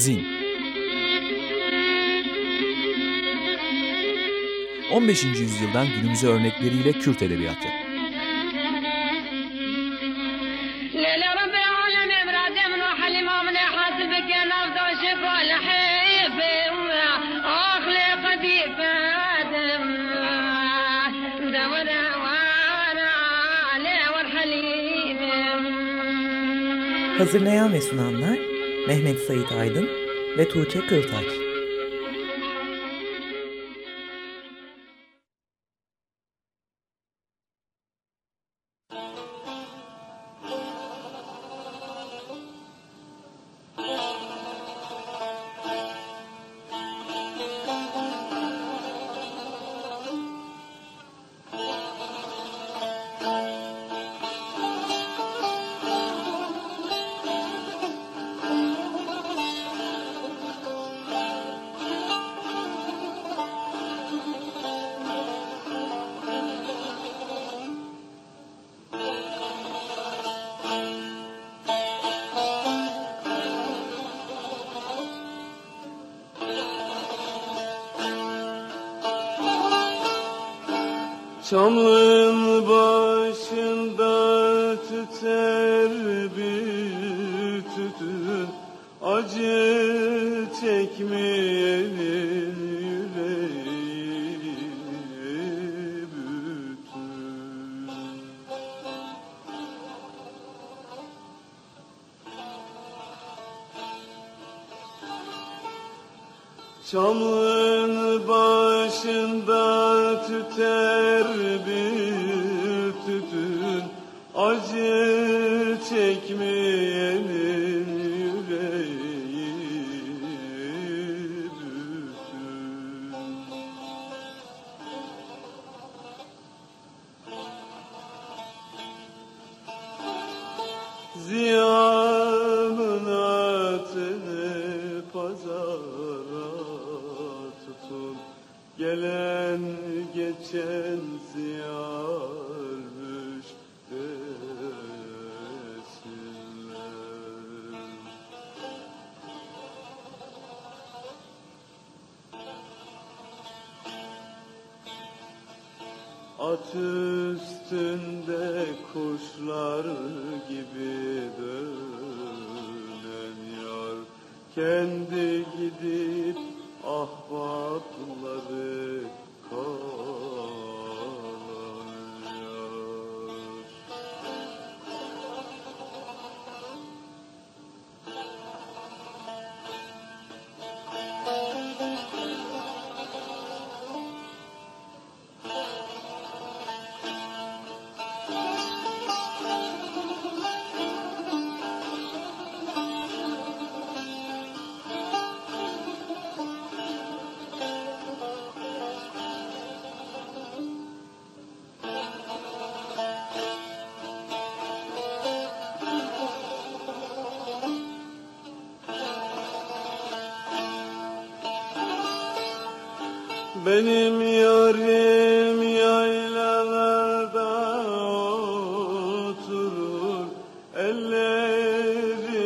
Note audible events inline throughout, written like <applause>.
Zin 15. yüzyıldan günümüze örnekleriyle Kürt edebiyatı. Hazırlayan ve sunanlar Mehmet Sait Aydın ve Tuğçe Kıltaç. Çamlığın başında tüter bir tütün Acı çekmeyenin yüreği bütün. Çamlığın başında tüter bir Üstünde kuşlar gibi dönen yar. Kendi gidip ahbapları Benim yarim yaylalarda oturur Ellerini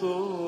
soğuk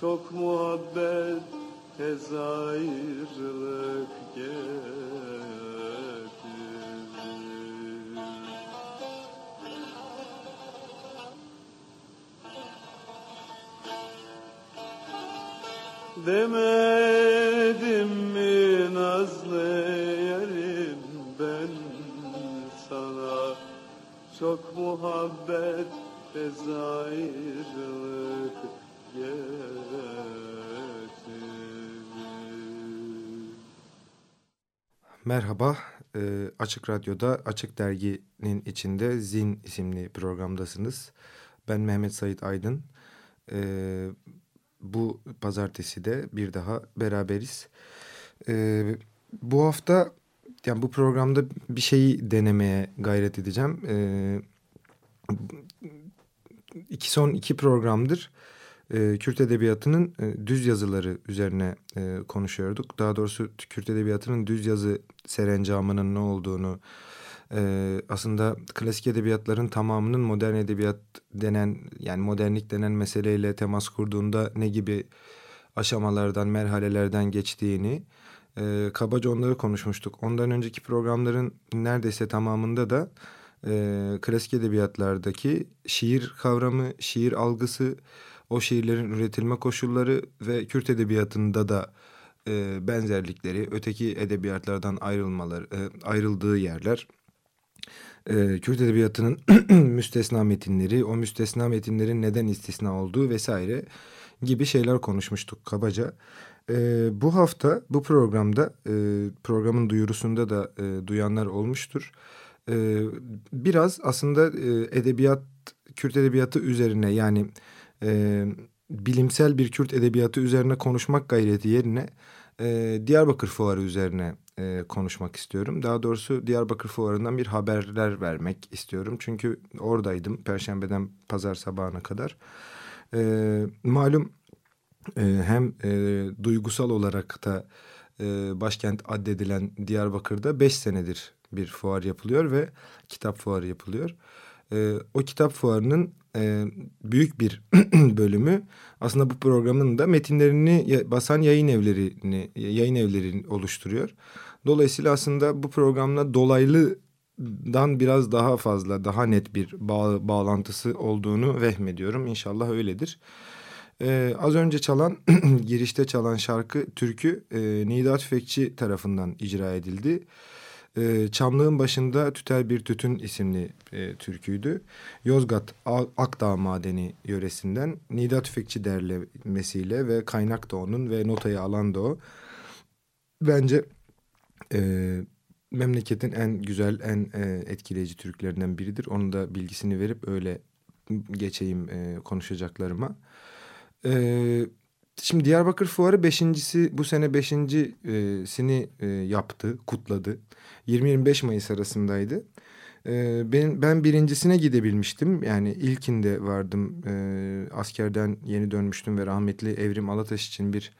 Çok muhabbet tez ayrılık getirir Demedim mi nazlı yerim ben sana? Çok muhabbet tez Merhaba, e, Açık Radyo'da Açık Dergi'nin içinde Zin isimli programdasınız. Ben Mehmet Sait Aydın. E, bu pazartesi de bir daha beraberiz. E, bu hafta yani bu programda bir şeyi denemeye gayret edeceğim. E, iki son iki programdır e, Kürt Edebiyatı'nın e, düz yazıları üzerine e, konuşuyorduk. Daha doğrusu Kürt Edebiyatı'nın düz yazı serencamının ne olduğunu, e, aslında klasik edebiyatların tamamının modern edebiyat denen, yani modernlik denen meseleyle temas kurduğunda ne gibi aşamalardan, merhalelerden geçtiğini, e, kabaca onları konuşmuştuk. Ondan önceki programların neredeyse tamamında da e, klasik edebiyatlardaki şiir kavramı, şiir algısı, o şiirlerin üretilme koşulları ve Kürt edebiyatında da e, benzerlikleri, öteki edebiyatlardan ayrılmaları, e, ayrıldığı yerler, e, Kürt edebiyatının <clears throat> müstesna metinleri, o müstesna metinlerin neden istisna olduğu vesaire gibi şeyler konuşmuştuk kabaca. E, bu hafta bu programda, e, programın duyurusunda da e, duyanlar olmuştur. E, biraz aslında e, edebiyat, Kürt edebiyatı üzerine yani e, bilimsel bir Kürt edebiyatı üzerine konuşmak gayreti yerine e, Diyarbakır Fuarı üzerine e, konuşmak istiyorum. Daha doğrusu Diyarbakır Fuarı'ndan bir haberler vermek istiyorum. Çünkü oradaydım Perşembeden pazar sabahına kadar. E, malum e, hem e, duygusal olarak da e, başkent addedilen Diyarbakır'da beş senedir bir fuar yapılıyor ve kitap fuarı yapılıyor. E, o kitap fuarının e, büyük bir <clears throat> bölümü aslında bu programın da metinlerini basan yayın evlerini yayın evlerini oluşturuyor. Dolayısıyla aslında bu programla dolaylıdan biraz daha fazla, daha net bir bağ, bağlantısı olduğunu vehmediyorum. İnşallah öyledir. Ee, az önce çalan, <clears throat> girişte çalan şarkı, türkü e, Nida Tüfekçi tarafından icra edildi. E, Çamlığın Başında Tüter Bir Tütün isimli e, türküydü. Yozgat Akdağ Madeni yöresinden Nida Tüfekçi derlemesiyle ve kaynak da onun ve notayı alan da o. Bence e, memleketin en güzel, en e, etkileyici türkülerinden biridir. Onun da bilgisini verip öyle geçeyim e, konuşacaklarıma. Evet. Şimdi Diyarbakır Fuarı beşincisi bu sene beşincisini e, yaptı, kutladı. 20-25 Mayıs arasındaydı. E, ben, ben birincisine gidebilmiştim. Yani ilkinde vardım. E, askerden yeni dönmüştüm ve rahmetli Evrim Alataş için bir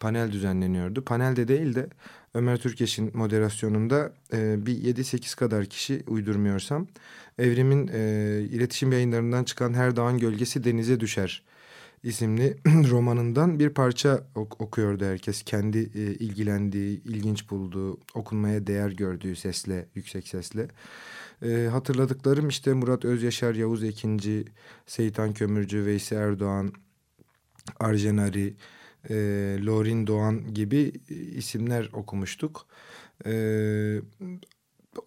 panel düzenleniyordu. Panelde değil de Ömer Türkeş'in moderasyonunda e, bir 7-8 kadar kişi uydurmuyorsam... Evrim'in e, iletişim yayınlarından çıkan Her Dağın Gölgesi Denize Düşer isimli <clears throat> romanından bir parça ok okuyordu herkes. Kendi e, ilgilendiği, ilginç bulduğu, okunmaya değer gördüğü sesle, yüksek sesle. E, hatırladıklarım işte Murat Özyaşar, Yavuz Ekinci, Seyitan Kömürcü, Veysi Erdoğan, Arjenari, e, Lorin Doğan gibi isimler okumuştuk. E,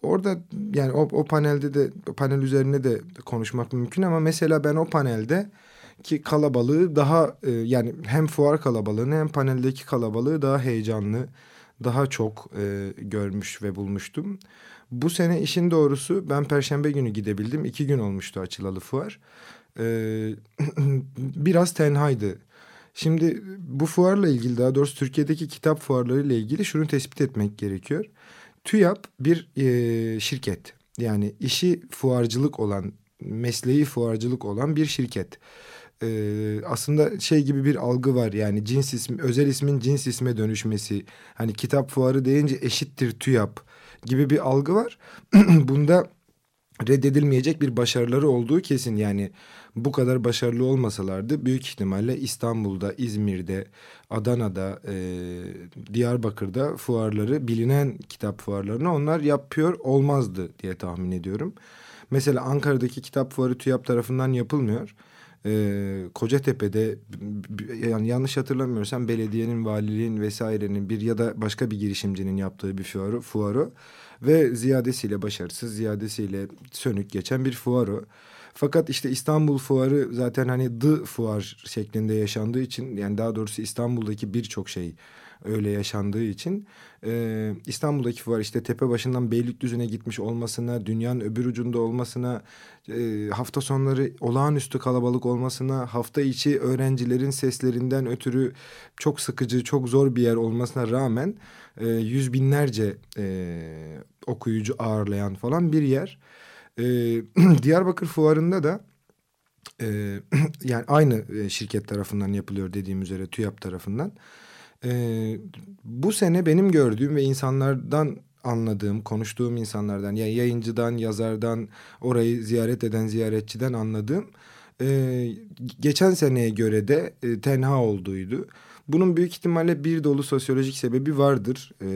orada yani o, o panelde de panel üzerine de konuşmak mümkün ama mesela ben o panelde ki kalabalığı daha e, yani hem fuar kalabalığını hem paneldeki kalabalığı daha heyecanlı, daha çok e, görmüş ve bulmuştum. Bu sene işin doğrusu ben perşembe günü gidebildim. İki gün olmuştu açılalı fuar. E, <clears throat> biraz tenhaydı. Şimdi bu fuarla ilgili daha doğrusu Türkiye'deki kitap fuarlarıyla ilgili şunu tespit etmek gerekiyor. TÜYAP bir e, şirket. Yani işi fuarcılık olan, mesleği fuarcılık olan bir şirket e, aslında şey gibi bir algı var yani cins ismi özel ismin cins isme dönüşmesi hani kitap fuarı deyince eşittir TÜYAP gibi bir algı var. <clears throat> Bunda reddedilmeyecek bir başarıları olduğu kesin yani bu kadar başarılı olmasalardı büyük ihtimalle İstanbul'da, İzmir'de, Adana'da, e, Diyarbakır'da fuarları bilinen kitap fuarlarını onlar yapıyor olmazdı diye tahmin ediyorum. Mesela Ankara'daki kitap fuarı TÜYAP tarafından yapılmıyor e, Kocatepe'de yani yanlış hatırlamıyorsam belediyenin, valiliğin vesairenin bir ya da başka bir girişimcinin yaptığı bir fuarı, fuarı Ve ziyadesiyle başarısız, ziyadesiyle sönük geçen bir fuar o. Fakat işte İstanbul Fuarı zaten hani The Fuar şeklinde yaşandığı için yani daha doğrusu İstanbul'daki birçok şey öyle yaşandığı için e, İstanbul'daki fuar işte tepe başından Beylikdüzü'ne gitmiş olmasına, dünyanın öbür ucunda olmasına, e, hafta sonları olağanüstü kalabalık olmasına, hafta içi öğrencilerin seslerinden ötürü çok sıkıcı, çok zor bir yer olmasına rağmen e, yüz binlerce e, okuyucu ağırlayan falan bir yer. E, <clears throat> Diyarbakır Fuarı'nda da e, <clears throat> yani aynı şirket tarafından yapılıyor dediğim üzere TÜYAP tarafından. E, bu sene benim gördüğüm ve insanlardan anladığım, konuştuğum insanlardan, yani yayıncıdan, yazardan, orayı ziyaret eden ziyaretçiden anladığım e, geçen seneye göre de e, tenha olduğuydu. Bunun büyük ihtimalle bir dolu sosyolojik sebebi vardır. E,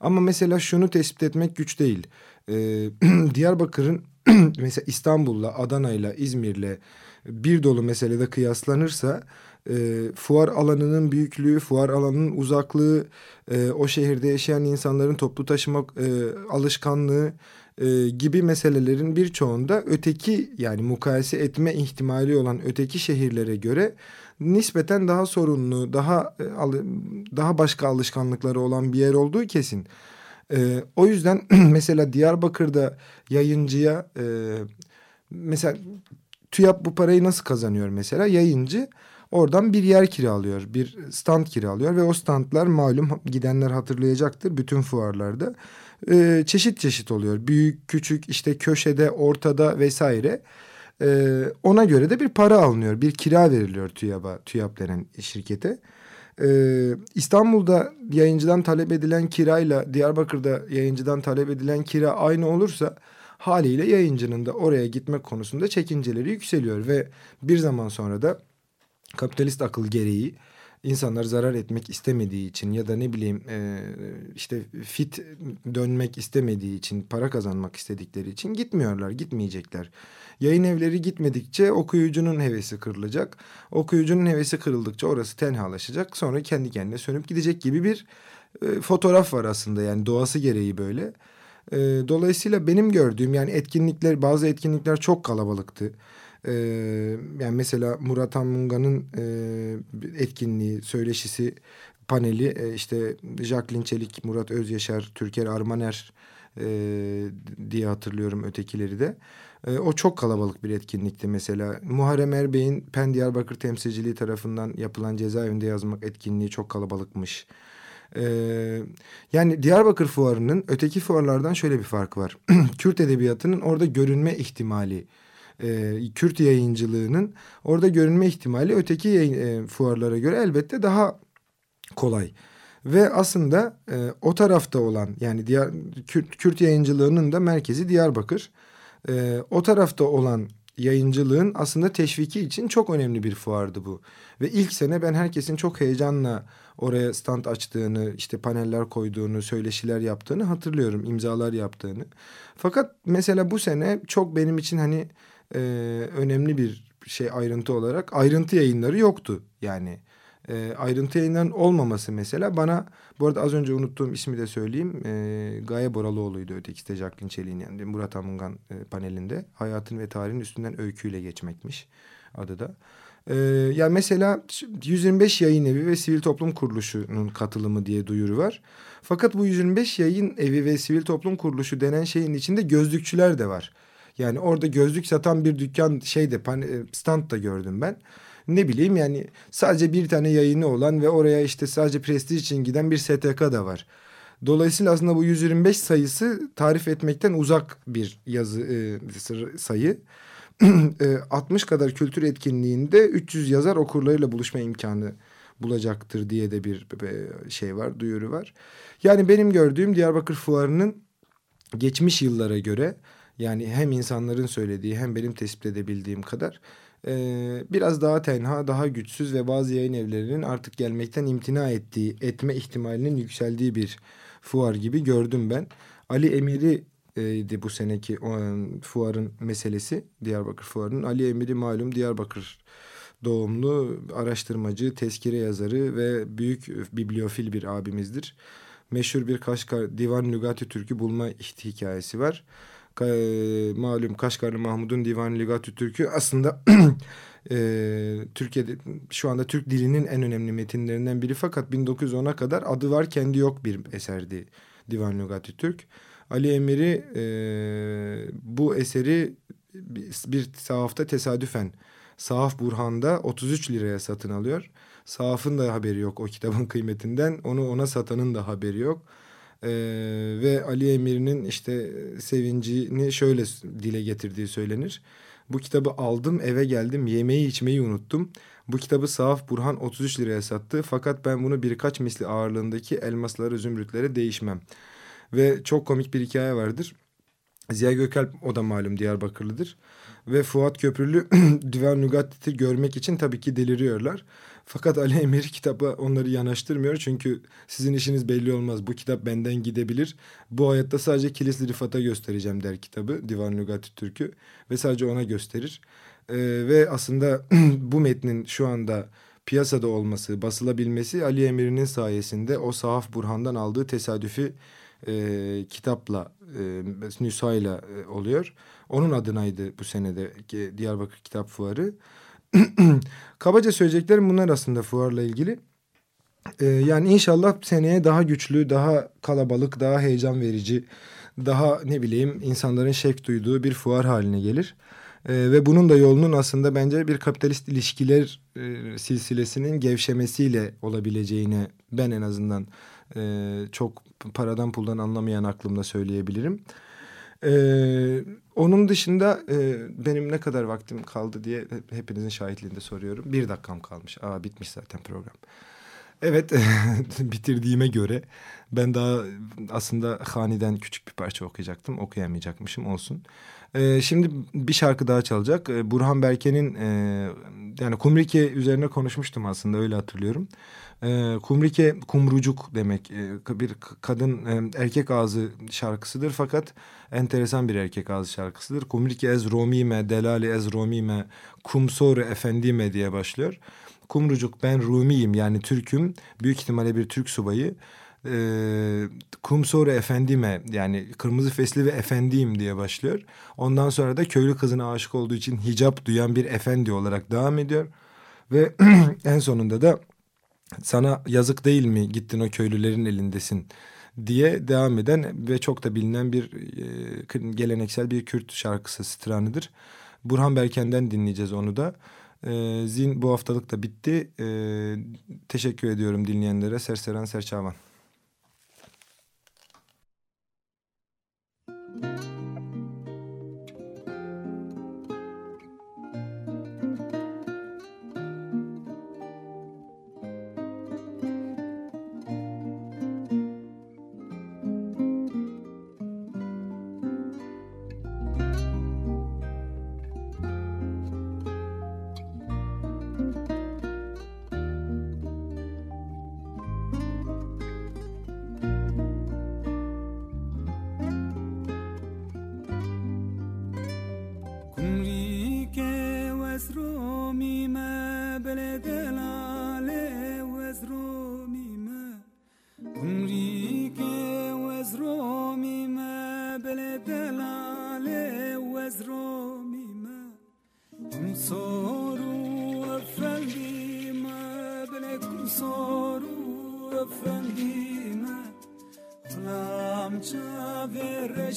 ama mesela şunu tespit etmek güç değil. E, <clears throat> Diyarbakır'ın <clears throat> mesela İstanbul'la, Adana'yla, İzmir'le bir dolu meselede kıyaslanırsa e, fuar alanının büyüklüğü, fuar alanının uzaklığı, e, o şehirde yaşayan insanların toplu taşıma e, alışkanlığı e, gibi meselelerin birçoğunda öteki yani mukayese etme ihtimali olan öteki şehirlere göre nispeten daha sorunlu, daha e, daha başka alışkanlıkları olan bir yer olduğu kesin. E, o yüzden <clears throat> mesela Diyarbakır'da yayıncıya e, mesela TÜYAP bu parayı nasıl kazanıyor mesela? Yayıncı oradan bir yer kiralıyor, bir stand kiralıyor ve o standlar malum gidenler hatırlayacaktır bütün fuarlarda. E, çeşit çeşit oluyor. Büyük, küçük, işte köşede, ortada vesaire. E, ona göre de bir para alınıyor, bir kira veriliyor TÜYAP'a, TÜYAP denen şirkete. Ee, İstanbul'da yayıncıdan talep edilen kirayla Diyarbakır'da yayıncıdan talep edilen kira aynı olursa haliyle yayıncının da oraya gitmek konusunda çekinceleri yükseliyor ve bir zaman sonra da kapitalist akıl gereği insanlar zarar etmek istemediği için ya da ne bileyim e, işte fit dönmek istemediği için para kazanmak istedikleri için gitmiyorlar gitmeyecekler. Yayın evleri gitmedikçe okuyucunun hevesi kırılacak. Okuyucunun hevesi kırıldıkça orası tenhalaşacak. Sonra kendi kendine sönüp gidecek gibi bir e, fotoğraf var aslında yani doğası gereği böyle. E, dolayısıyla benim gördüğüm yani etkinlikler bazı etkinlikler çok kalabalıktı. Ee, yani mesela Murat Anmunga'nın e, etkinliği, söyleşisi, paneli e, işte Jacqueline Çelik, Murat Özyaşar, Türker Armaner e, diye hatırlıyorum ötekileri de. E, o çok kalabalık bir etkinlikti mesela. Muharrem Erbey'in Pen Diyarbakır temsilciliği tarafından yapılan cezaevinde yazmak etkinliği çok kalabalıkmış. Ee, yani Diyarbakır Fuarı'nın öteki fuarlardan şöyle bir farkı var. <clears throat> Kürt edebiyatının orada görünme ihtimali e, Kürt yayıncılığının orada görünme ihtimali öteki yayın, e, fuarlara göre elbette daha kolay. Ve aslında e, o tarafta olan yani diğer Kürt, Kürt yayıncılığının da merkezi Diyarbakır. E, o tarafta olan yayıncılığın aslında teşviki için çok önemli bir fuardı bu. Ve ilk sene ben herkesin çok heyecanla oraya stand açtığını, işte paneller koyduğunu, söyleşiler yaptığını hatırlıyorum, imzalar yaptığını. Fakat mesela bu sene çok benim için hani e, önemli bir şey ayrıntı olarak ayrıntı yayınları yoktu. Yani e, ayrıntı yayınların olmaması mesela bana bu arada az önce unuttuğum ismi de söyleyeyim. E, Gaye Boralıoğlu'ydu öteki de Jacqueline Çelik'in yani Murat Amungan e, panelinde. Hayatın ve tarihin üstünden öyküyle geçmekmiş adı da. Ee, yani mesela 125 yayın evi ve sivil toplum kuruluşunun katılımı diye duyuru var. Fakat bu 125 yayın evi ve sivil toplum kuruluşu denen şeyin içinde gözlükçüler de var. Yani orada gözlük satan bir dükkan şeyde e, stand da gördüm ben. Ne bileyim yani sadece bir tane yayını olan ve oraya işte sadece prestij için giden bir STK da var. Dolayısıyla aslında bu 125 sayısı tarif etmekten uzak bir yazı e, sayı. 60 <clears throat> e, kadar kültür etkinliğinde 300 yazar okurlarıyla buluşma imkanı bulacaktır diye de bir şey var, duyuru var. Yani benim gördüğüm Diyarbakır Fuarı'nın geçmiş yıllara göre yani hem insanların söylediği hem benim tespit edebildiğim kadar e, biraz daha tenha, daha güçsüz ve bazı yayın evlerinin artık gelmekten imtina ettiği, etme ihtimalinin yükseldiği bir fuar gibi gördüm ben. Ali Emir'i e, bu seneki o, fuarın meselesi Diyarbakır Fuarı'nın. Ali Emir'i malum Diyarbakır doğumlu araştırmacı, tezkire yazarı ve büyük bibliofil bir abimizdir. meşhur bir Kaşgar Divan Lügati Türk'ü bulma hikayesi var. Ka, e, malum Kaşgarlı Mahmud'un Divan Lügati Türk'ü aslında <clears throat> e, Türkiye'de şu anda Türk dilinin en önemli metinlerinden biri fakat 1910'a kadar adı var kendi yok bir eserdi Divan Lügati Türk. Ali Emiri e, bu eseri bir sahafta tesadüfen Sahaf Burhan'da 33 liraya satın alıyor. Sahaf'ın da haberi yok o kitabın kıymetinden. Onu ona satanın da haberi yok. Ee, ve Ali Emir'in işte sevincini şöyle dile getirdiği söylenir. Bu kitabı aldım eve geldim yemeği içmeyi unuttum. Bu kitabı Sahaf Burhan 33 liraya sattı. Fakat ben bunu birkaç misli ağırlığındaki elmaslara, zümrütlere değişmem. Ve çok komik bir hikaye vardır. Ziya Gökalp o da malum Diyarbakırlıdır. Ve Fuat Köprülü <clears throat> Divan Lugatit'i görmek için tabii ki deliriyorlar. Fakat Ali Emir kitaba onları yanaştırmıyor. Çünkü sizin işiniz belli olmaz. Bu kitap benden gidebilir. Bu hayatta sadece Kilisli Rıfat'a göstereceğim der kitabı. Divan Lugati Türk'ü. Ve sadece ona gösterir. Ee, ve aslında <clears throat> bu metnin şu anda piyasada olması, basılabilmesi Ali Emir'in sayesinde o Sahaf Burhan'dan aldığı tesadüfi e, kitapla, e, nüshayla e, oluyor. Onun adınaydı bu senede Diyarbakır Kitap Fuarı. <clears throat> Kabaca söyleyeceklerim bunlar aslında fuarla ilgili. Ee, yani inşallah seneye daha güçlü, daha kalabalık, daha heyecan verici, daha ne bileyim insanların şevk duyduğu bir fuar haline gelir. Ee, ve bunun da yolunun aslında bence bir kapitalist ilişkiler e, silsilesinin gevşemesiyle olabileceğini ben en azından e, çok paradan puldan anlamayan aklımda söyleyebilirim. Ee, onun dışında e, benim ne kadar vaktim kaldı diye hepinizin şahitliğinde soruyorum. Bir dakikam kalmış. Aa bitmiş zaten program. Evet <laughs> bitirdiğime göre ben daha aslında Hani'den küçük bir parça okuyacaktım. Okuyamayacakmışım olsun. Ee, şimdi bir şarkı daha çalacak. Ee, Burhan Berke'nin e, yani Kumrike üzerine konuşmuştum aslında öyle hatırlıyorum. Ee, kumrike kumrucuk demek ee, bir kadın e, erkek ağzı şarkısıdır fakat enteresan bir erkek ağzı şarkısıdır. Kumrike ez romime delali ez romime kumsoru efendime diye başlıyor. Kumrucuk ben Rumiyim yani Türk'üm büyük ihtimalle bir Türk subayı. Ee, Kumsoru efendime yani kırmızı fesli ve efendiyim diye başlıyor. Ondan sonra da köylü kızına aşık olduğu için hicap duyan bir efendi olarak devam ediyor. Ve <clears throat> en sonunda da sana yazık değil mi gittin o köylülerin elindesin diye devam eden ve çok da bilinen bir e, geleneksel bir Kürt şarkısı stranıdır. Burhan Berken'den dinleyeceğiz onu da. E, Zin bu haftalık da bitti. E, teşekkür ediyorum dinleyenlere. Serseren Serçavan.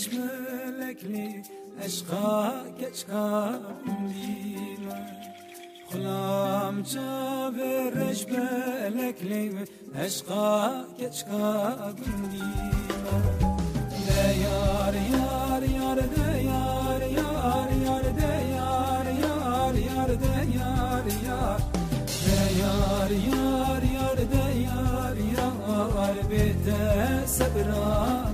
مش ملك لي أشقاك أشقاك مدينة خلام جابر أشبالك لي أشقاك أشقاك مدينة لا يار يار يار دا يار يار يار دا يار يار يار دا يار يار دا يار يار يار دا يار يار بيت سبران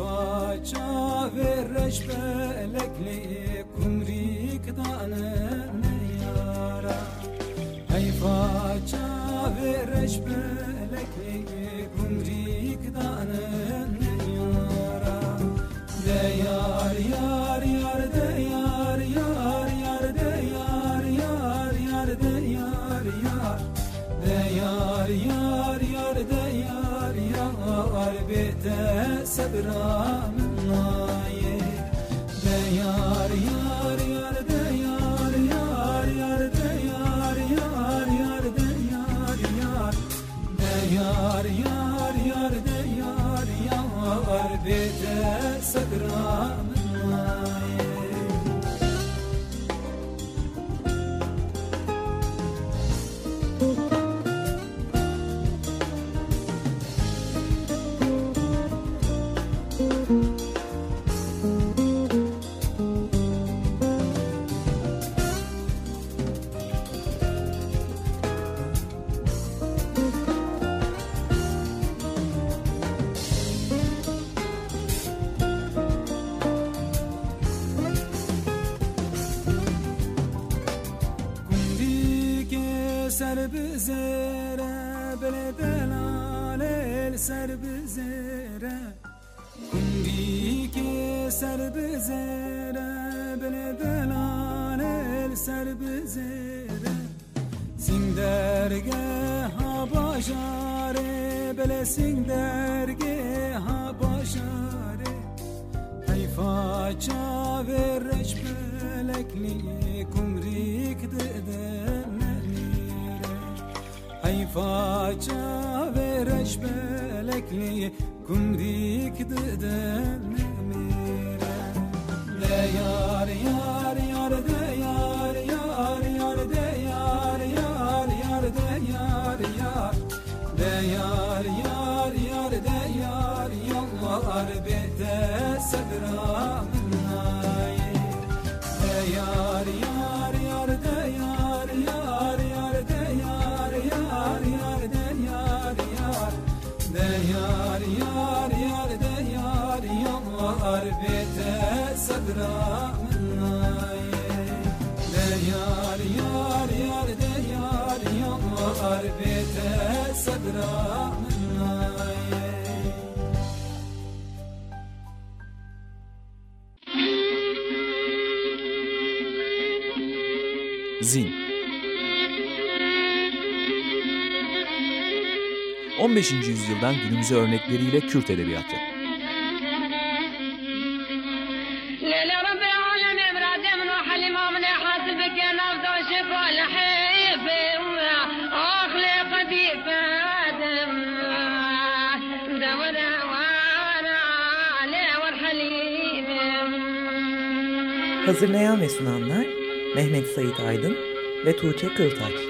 faça ve reşbelekli kumrik danen yara Hay faça ve reşbelekli Kundike ser bizere bele delal el ser bizere Kundike ser bizere bele delal el ser bizere Sinderge ha başare bele sinderge ha başare Hayfaça ve reçbelekli kumrik dedenere Hayfaça ve reçbelekli kumrik dedenere 15. yüzyıldan günümüze örnekleriyle Kürt edebiyatı. Hazırlayan ve sunanlar Mehmet Sait Aydın ve Tuğçe Kırtaç.